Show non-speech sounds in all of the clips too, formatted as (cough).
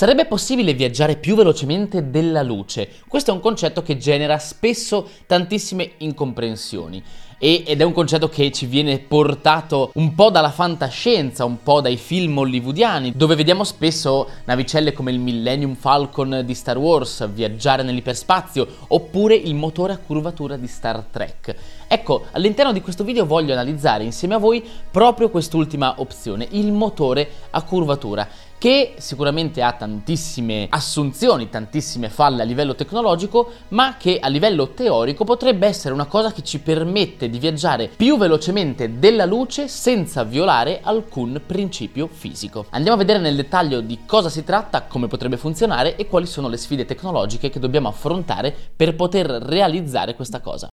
Sarebbe possibile viaggiare più velocemente della luce? Questo è un concetto che genera spesso tantissime incomprensioni ed è un concetto che ci viene portato un po' dalla fantascienza, un po' dai film hollywoodiani, dove vediamo spesso navicelle come il Millennium Falcon di Star Wars viaggiare nell'iperspazio, oppure il motore a curvatura di Star Trek. Ecco, all'interno di questo video voglio analizzare insieme a voi proprio quest'ultima opzione, il motore a curvatura che sicuramente ha tantissime assunzioni, tantissime falle a livello tecnologico, ma che a livello teorico potrebbe essere una cosa che ci permette di viaggiare più velocemente della luce senza violare alcun principio fisico. Andiamo a vedere nel dettaglio di cosa si tratta, come potrebbe funzionare e quali sono le sfide tecnologiche che dobbiamo affrontare per poter realizzare questa cosa.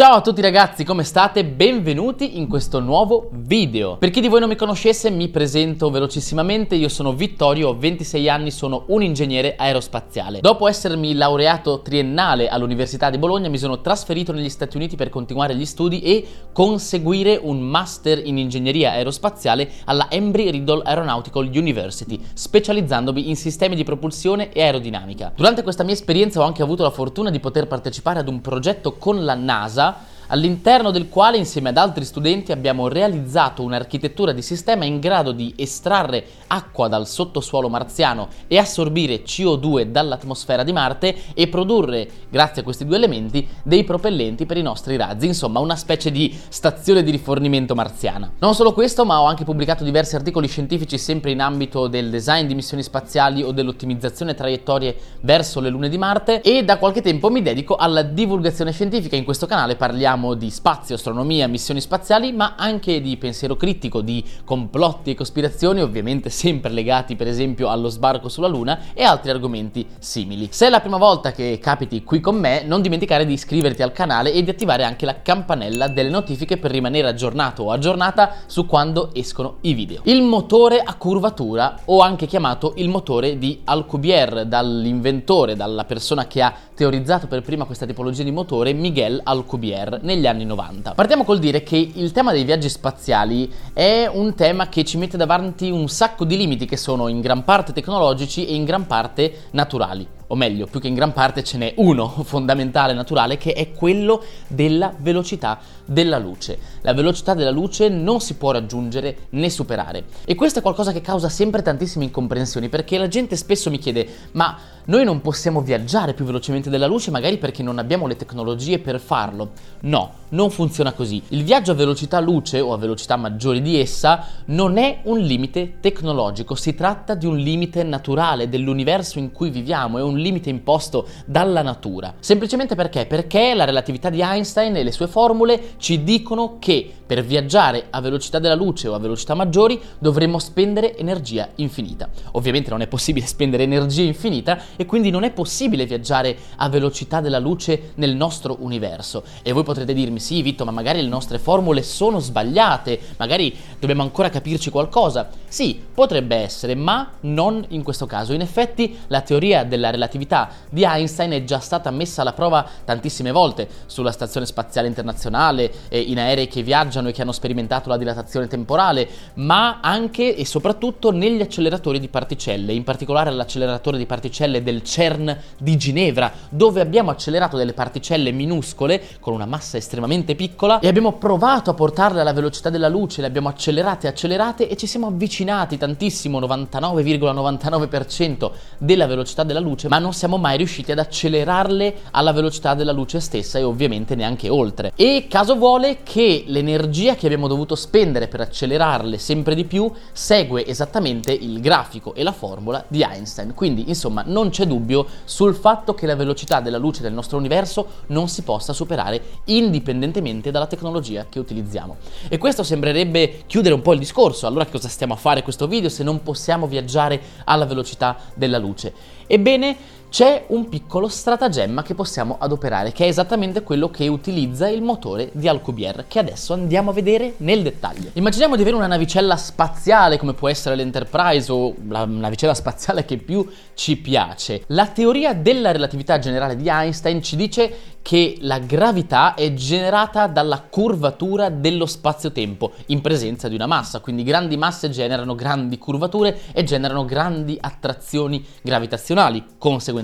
Ciao a tutti ragazzi, come state? Benvenuti in questo nuovo video. Per chi di voi non mi conoscesse, mi presento velocissimamente. Io sono Vittorio, ho 26 anni, sono un ingegnere aerospaziale. Dopo essermi laureato triennale all'Università di Bologna, mi sono trasferito negli Stati Uniti per continuare gli studi e conseguire un master in ingegneria aerospaziale alla Embry-Riddle Aeronautical University, specializzandomi in sistemi di propulsione e aerodinamica. Durante questa mia esperienza ho anche avuto la fortuna di poter partecipare ad un progetto con la NASA all'interno del quale insieme ad altri studenti abbiamo realizzato un'architettura di sistema in grado di estrarre acqua dal sottosuolo marziano e assorbire CO2 dall'atmosfera di Marte e produrre, grazie a questi due elementi, dei propellenti per i nostri razzi, insomma una specie di stazione di rifornimento marziana. Non solo questo, ma ho anche pubblicato diversi articoli scientifici sempre in ambito del design di missioni spaziali o dell'ottimizzazione traiettorie verso le lune di Marte e da qualche tempo mi dedico alla divulgazione scientifica. In questo canale parliamo parliamo di spazio, astronomia, missioni spaziali, ma anche di pensiero critico, di complotti e cospirazioni, ovviamente sempre legati per esempio allo sbarco sulla Luna e altri argomenti simili. Se è la prima volta che capiti qui con me, non dimenticare di iscriverti al canale e di attivare anche la campanella delle notifiche per rimanere aggiornato o aggiornata su quando escono i video. Il motore a curvatura, o anche chiamato il motore di Alcubierre, dall'inventore, dalla persona che ha teorizzato per prima questa tipologia di motore, Miguel Alcubierre negli anni 90. Partiamo col dire che il tema dei viaggi spaziali è un tema che ci mette davanti un sacco di limiti che sono in gran parte tecnologici e in gran parte naturali o meglio, più che in gran parte ce n'è uno (laughs) fondamentale, naturale, che è quello della velocità della luce. La velocità della luce non si può raggiungere né superare. E questo è qualcosa che causa sempre tantissime incomprensioni, perché la gente spesso mi chiede, ma noi non possiamo viaggiare più velocemente della luce, magari perché non abbiamo le tecnologie per farlo. No, non funziona così. Il viaggio a velocità luce o a velocità maggiori di essa non è un limite tecnologico, si tratta di un limite naturale dell'universo in cui viviamo, è un limite imposto dalla natura. Semplicemente perché? Perché la relatività di Einstein e le sue formule ci dicono che per viaggiare a velocità della luce o a velocità maggiori dovremmo spendere energia infinita. Ovviamente non è possibile (laughs) spendere energia infinita e quindi non è possibile viaggiare a velocità della luce nel nostro universo. E voi potrete dirmi, sì Vitto, ma magari le nostre formule sono sbagliate, magari dobbiamo ancora capirci qualcosa. Sì, potrebbe essere, ma non in questo caso. In effetti la teoria della relatività relatività di Einstein è già stata messa alla prova tantissime volte sulla Stazione Spaziale Internazionale, in aerei che viaggiano e che hanno sperimentato la dilatazione temporale, ma anche e soprattutto negli acceleratori di particelle, in particolare l'acceleratore di particelle del CERN di Ginevra, dove abbiamo accelerato delle particelle minuscole con una massa estremamente piccola e abbiamo provato a portarle alla velocità della luce, le abbiamo accelerate e accelerate e ci siamo avvicinati tantissimo, 99,99% della velocità della luce, ma non siamo mai riusciti ad accelerarle alla velocità della luce stessa e ovviamente neanche oltre. E caso vuole che l'energia che abbiamo dovuto spendere per accelerarle sempre di più segue esattamente il grafico e la formula di Einstein. Quindi, insomma, non c'è dubbio sul fatto che la velocità della luce del nostro universo non si possa superare indipendentemente dalla tecnologia che utilizziamo. E questo sembrerebbe chiudere un po' il discorso. Allora cosa stiamo a fare questo video se non possiamo viaggiare alla velocità della luce? Ebbene, c'è un piccolo stratagemma che possiamo adoperare, che è esattamente quello che utilizza il motore di Alcubierre, che adesso andiamo a vedere nel dettaglio. Immaginiamo di avere una navicella spaziale come può essere l'Enterprise o la navicella spaziale che più ci piace. La teoria della relatività generale di Einstein ci dice che la gravità è generata dalla curvatura dello spazio-tempo in presenza di una massa, quindi grandi masse generano grandi curvature e generano grandi attrazioni gravitazionali conseguentemente.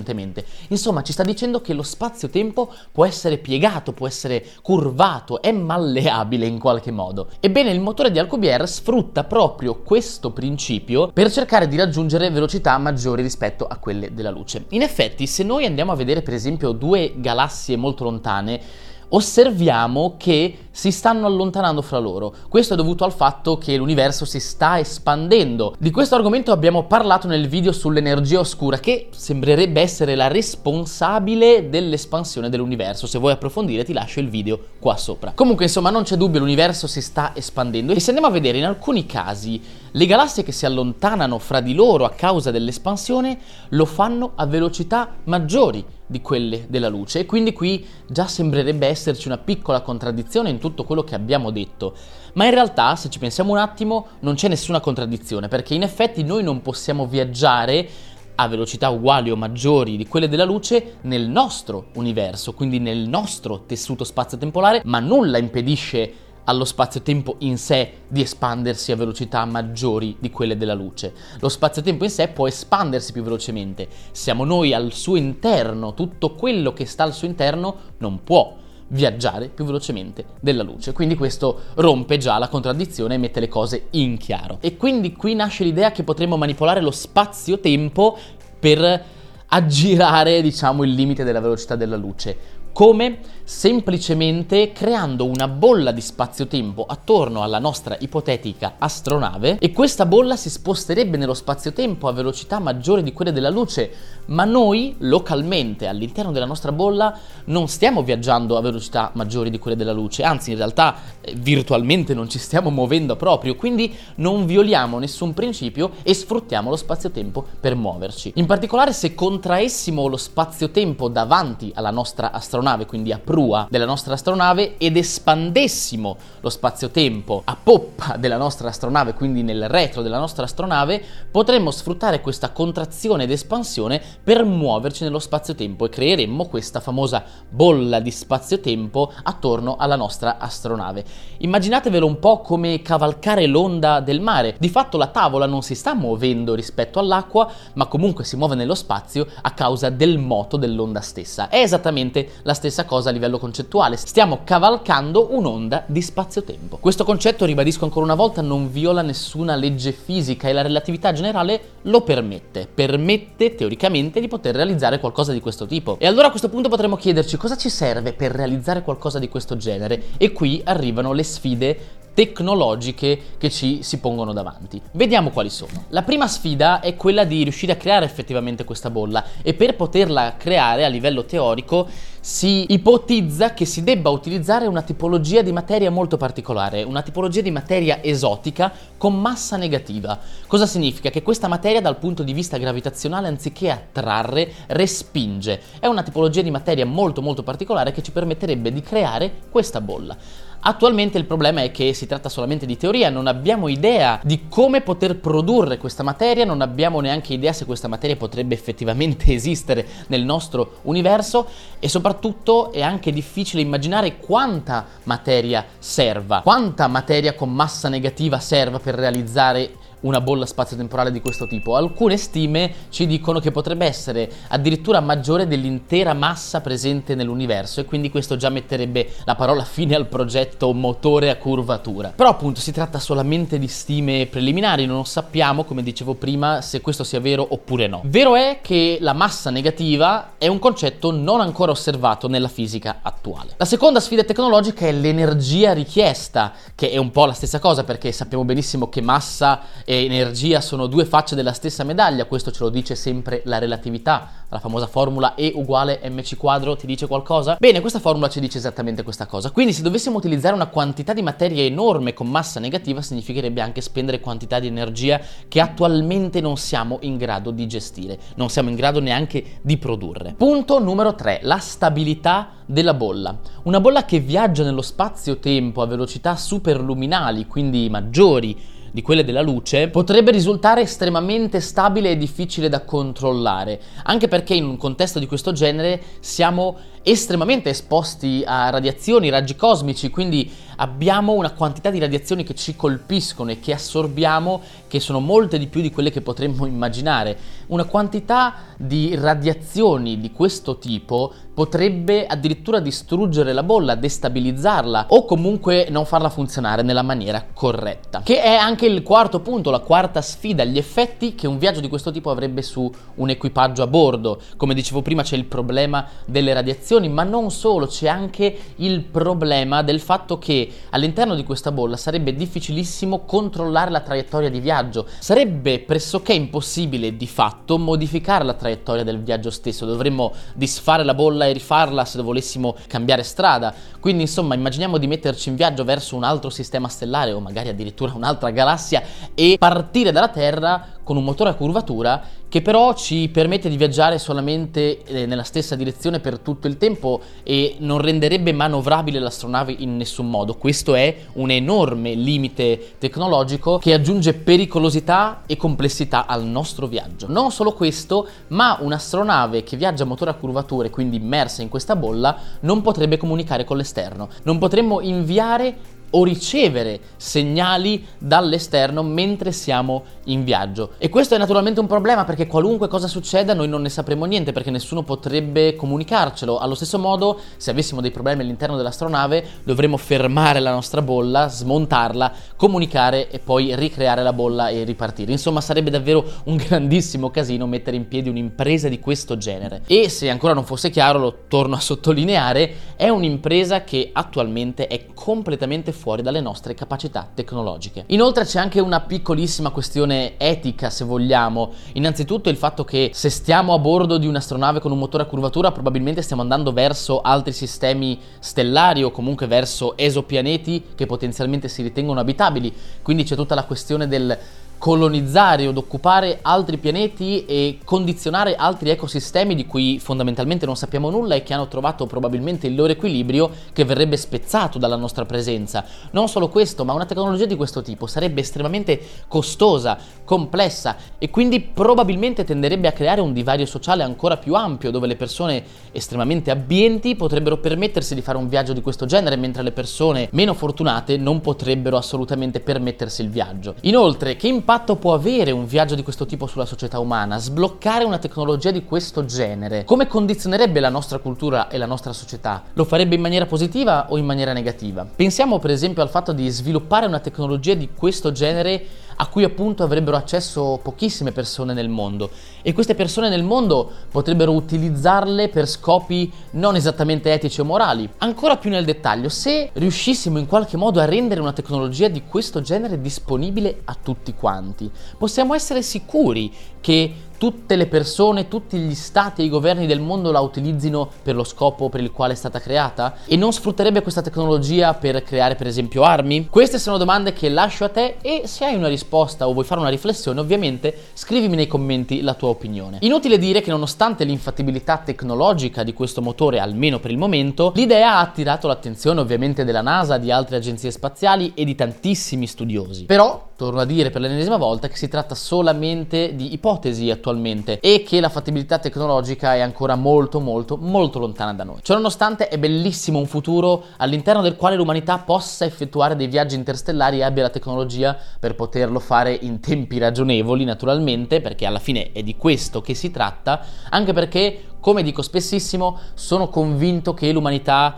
Insomma, ci sta dicendo che lo spazio-tempo può essere piegato, può essere curvato, è malleabile in qualche modo. Ebbene, il motore di Alcubierre sfrutta proprio questo principio per cercare di raggiungere velocità maggiori rispetto a quelle della luce. In effetti, se noi andiamo a vedere per esempio due galassie molto lontane, osserviamo che si stanno allontanando fra loro. Questo è dovuto al fatto che l'universo si sta espandendo. Di questo argomento abbiamo parlato nel video sull'energia oscura, che sembrerebbe essere la responsabile dell'espansione dell'universo. Se vuoi approfondire ti lascio il video qua sopra. Comunque, insomma, non c'è dubbio, l'universo si sta espandendo e se andiamo a vedere in alcuni casi le galassie che si allontanano fra di loro a causa dell'espansione lo fanno a velocità maggiori di quelle della luce e quindi qui già sembrerebbe esserci una piccola contraddizione in tutto quello che abbiamo detto. Ma in realtà, se ci pensiamo un attimo, non c'è nessuna contraddizione perché in effetti noi non possiamo viaggiare a velocità uguali o maggiori di quelle della luce nel nostro universo, quindi nel nostro tessuto spazio-temporale, ma nulla impedisce allo spazio-tempo in sé di espandersi a velocità maggiori di quelle della luce. Lo spazio-tempo in sé può espandersi più velocemente. Siamo noi al suo interno, tutto quello che sta al suo interno non può viaggiare più velocemente della luce. Quindi questo rompe già la contraddizione e mette le cose in chiaro. E quindi qui nasce l'idea che potremmo manipolare lo spazio-tempo per aggirare, diciamo, il limite della velocità della luce come? Semplicemente creando una bolla di spazio-tempo attorno alla nostra ipotetica astronave e questa bolla si sposterebbe nello spazio-tempo a velocità maggiore di quelle della luce, ma noi localmente all'interno della nostra bolla non stiamo viaggiando a velocità maggiori di quelle della luce, anzi in realtà eh, virtualmente non ci stiamo muovendo proprio, quindi non violiamo nessun principio e sfruttiamo lo spazio-tempo per muoverci. In particolare se contraessimo lo spazio-tempo davanti alla nostra astronave, astronave, quindi a prua della nostra astronave, ed espandessimo lo spazio-tempo a poppa della nostra astronave, quindi nel retro della nostra astronave, potremmo sfruttare questa contrazione ed espansione per muoverci nello spazio-tempo e creeremmo questa famosa bolla di spazio-tempo attorno alla nostra astronave. Immaginatevelo un po' come cavalcare l'onda del mare. Di fatto la tavola non si sta muovendo rispetto all'acqua, ma comunque si muove nello spazio a causa del moto dell'onda stessa. È esattamente la stessa cosa a livello concettuale, stiamo cavalcando un'onda di spazio-tempo. Questo concetto, ribadisco ancora una volta, non viola nessuna legge fisica e la relatività generale lo permette, permette teoricamente di poter realizzare qualcosa di questo tipo. E allora a questo punto potremmo chiederci cosa ci serve per realizzare qualcosa di questo genere e qui arrivano le sfide tecnologiche che ci si pongono davanti. Vediamo quali sono. La prima sfida è quella di riuscire a creare effettivamente questa bolla e per poterla creare a livello teorico si ipotizza che si debba utilizzare una tipologia di materia molto particolare, una tipologia di materia esotica con massa negativa. Cosa significa? Che questa materia dal punto di vista gravitazionale anziché attrarre respinge. È una tipologia di materia molto molto particolare che ci permetterebbe di creare questa bolla. Attualmente il problema è che si tratta solamente di teoria, non abbiamo idea di come poter produrre questa materia, non abbiamo neanche idea se questa materia potrebbe effettivamente (laughs) esistere nel nostro universo e soprattutto è anche difficile immaginare quanta materia serva, quanta materia con massa negativa serva per realizzare una bolla spazio-temporale di questo tipo. Alcune stime ci dicono che potrebbe essere addirittura maggiore dell'intera massa presente nell'universo e quindi questo già metterebbe la parola fine al progetto motore a curvatura. Però appunto si tratta solamente di stime preliminari, non sappiamo, come dicevo prima, se questo sia vero oppure no. Vero è che la massa negativa è un concetto non ancora osservato nella fisica attuale. La seconda sfida tecnologica è l'energia richiesta, che è un po' la stessa cosa perché sappiamo benissimo che massa e energia sono due facce della stessa medaglia, questo ce lo dice sempre la relatività, la famosa formula E uguale mc quadro, ti dice qualcosa? Bene, questa formula ci dice esattamente questa cosa. Quindi se dovessimo utilizzare una quantità di materia enorme con massa negativa, significherebbe anche spendere quantità di energia che attualmente non siamo in grado di gestire, non siamo in grado neanche di produrre. Punto numero 3, la stabilità della bolla. Una bolla che viaggia nello spazio-tempo a velocità superluminali, quindi maggiori di quelle della luce, potrebbe risultare estremamente stabile e difficile da controllare, anche perché in un contesto di questo genere siamo estremamente esposti a radiazioni, raggi cosmici, quindi abbiamo una quantità di radiazioni che ci colpiscono e che assorbiamo che sono molte di più di quelle che potremmo immaginare. Una quantità di radiazioni di questo tipo potrebbe addirittura distruggere la bolla, destabilizzarla o comunque non farla funzionare nella maniera corretta. Che è anche il quarto punto, la quarta sfida, gli effetti che un viaggio di questo tipo avrebbe su un equipaggio a bordo. Come dicevo prima c'è il problema delle radiazioni, ma non solo, c'è anche il problema del fatto che all'interno di questa bolla sarebbe difficilissimo controllare la traiettoria di viaggio. Sarebbe pressoché impossibile di fatto modificare la traiettoria del viaggio stesso, dovremmo disfare la bolla e rifarla se volessimo cambiare strada. Quindi insomma immaginiamo di metterci in viaggio verso un altro sistema stellare o magari addirittura un'altra galassia e partire dalla Terra con un motore a curvatura che però ci permette di viaggiare solamente eh, nella stessa direzione per tutto il tempo e non renderebbe manovrabile l'astronave in nessun modo. Questo è un enorme limite tecnologico che aggiunge pericolosità e complessità al nostro viaggio. Non solo questo, ma un'astronave che viaggia a motore a curvature, quindi immersa in questa bolla, non potrebbe comunicare con l'esterno. Non potremmo inviare o ricevere segnali dall'esterno mentre siamo in viaggio. E questo è naturalmente un problema perché qualunque cosa succeda noi non ne sapremo niente perché nessuno potrebbe comunicarcelo. Allo stesso modo, se avessimo dei problemi all'interno dell'astronave, dovremmo fermare la nostra bolla, smontarla, comunicare e poi ricreare la bolla e ripartire. Insomma, sarebbe davvero un grandissimo casino mettere in piedi un'impresa di questo genere. E se ancora non fosse chiaro, lo torno a sottolineare, è un'impresa che attualmente è completamente fuori dalle nostre capacità tecnologiche. Inoltre c'è anche una piccolissima questione etica, se vogliamo. Innanzitutto il fatto che se stiamo a bordo di un'astronave con un motore a curvatura, probabilmente stiamo andando verso altri sistemi stellari o comunque verso esopianeti che potenzialmente si ritengono abitabili. Quindi c'è tutta la questione del colonizzare od occupare altri pianeti e condizionare altri ecosistemi di cui fondamentalmente non sappiamo nulla e che hanno trovato probabilmente il loro equilibrio che verrebbe spezzato dalla nostra presenza. Non solo questo, ma una tecnologia di questo tipo sarebbe estremamente costosa, complessa e quindi probabilmente tenderebbe a creare un divario sociale ancora più ampio dove le persone estremamente abbienti potrebbero permettersi di fare un viaggio di questo genere mentre le persone meno fortunate non potrebbero assolutamente permettersi il viaggio. Inoltre, che impatto può avere un viaggio di questo tipo sulla società umana? Sbloccare una tecnologia di questo genere? Come condizionerebbe la nostra cultura e la nostra società? Lo farebbe in maniera positiva o in maniera negativa? Pensiamo per esempio al fatto di sviluppare una tecnologia di questo genere a cui appunto avrebbero accesso pochissime persone nel mondo e queste persone nel mondo potrebbero utilizzarle per scopi non esattamente etici o morali. Ancora più nel dettaglio, se riuscissimo in qualche modo a rendere una tecnologia di questo genere disponibile a tutti quanti, possiamo essere sicuri che tutte le persone, tutti gli stati e i governi del mondo la utilizzino per lo scopo per il quale è stata creata? E non sfrutterebbe questa tecnologia per creare per esempio armi? Queste sono domande che lascio a te e se hai una risposta o vuoi fare una riflessione ovviamente scrivimi nei commenti la tua opinione. Inutile dire che nonostante l'infattibilità tecnologica di questo motore, almeno per il momento, l'idea ha attirato l'attenzione ovviamente della NASA, di altre agenzie spaziali e di tantissimi studiosi. Però, torno a dire per l'ennesima volta che si tratta solamente di ipotesi attualmente e che la fattibilità tecnologica è ancora molto molto molto lontana da noi. Ciononostante è bellissimo un futuro all'interno del quale l'umanità possa effettuare dei viaggi interstellari e abbia la tecnologia per poterlo fare in tempi ragionevoli naturalmente perché alla fine è di questo che si tratta anche perché come dico spessissimo sono convinto che l'umanità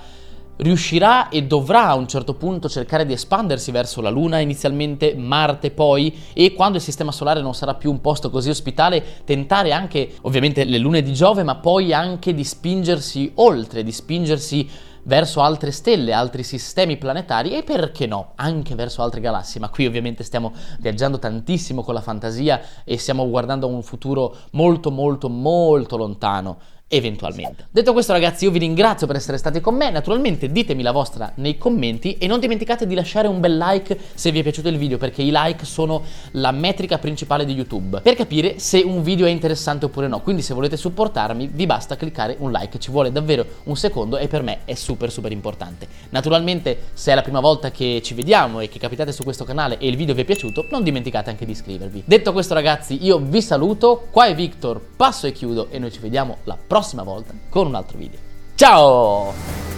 riuscirà e dovrà a un certo punto cercare di espandersi verso la Luna inizialmente, Marte poi e quando il sistema solare non sarà più un posto così ospitale tentare anche ovviamente le lune di Giove ma poi anche di spingersi oltre, di spingersi verso altre stelle, altri sistemi planetari e perché no, anche verso altre galassie, ma qui ovviamente stiamo viaggiando tantissimo con la fantasia e stiamo guardando a un futuro molto molto molto lontano eventualmente. Detto questo ragazzi io vi ringrazio per essere stati con me, naturalmente ditemi la vostra nei commenti e non dimenticate di lasciare un bel like se vi è piaciuto il video perché i like sono la metrica principale di YouTube per capire se un video è interessante oppure no, quindi se volete supportarmi vi basta cliccare un like, ci vuole davvero un secondo e per me è super super importante. Naturalmente se è la prima volta che ci vediamo e che capitate su questo canale e il video vi è piaciuto non dimenticate anche di iscrivervi. Detto questo ragazzi io vi saluto, qua è Victor, passo e chiudo e noi ci vediamo la prossima prossima volta con un altro video. Ciao!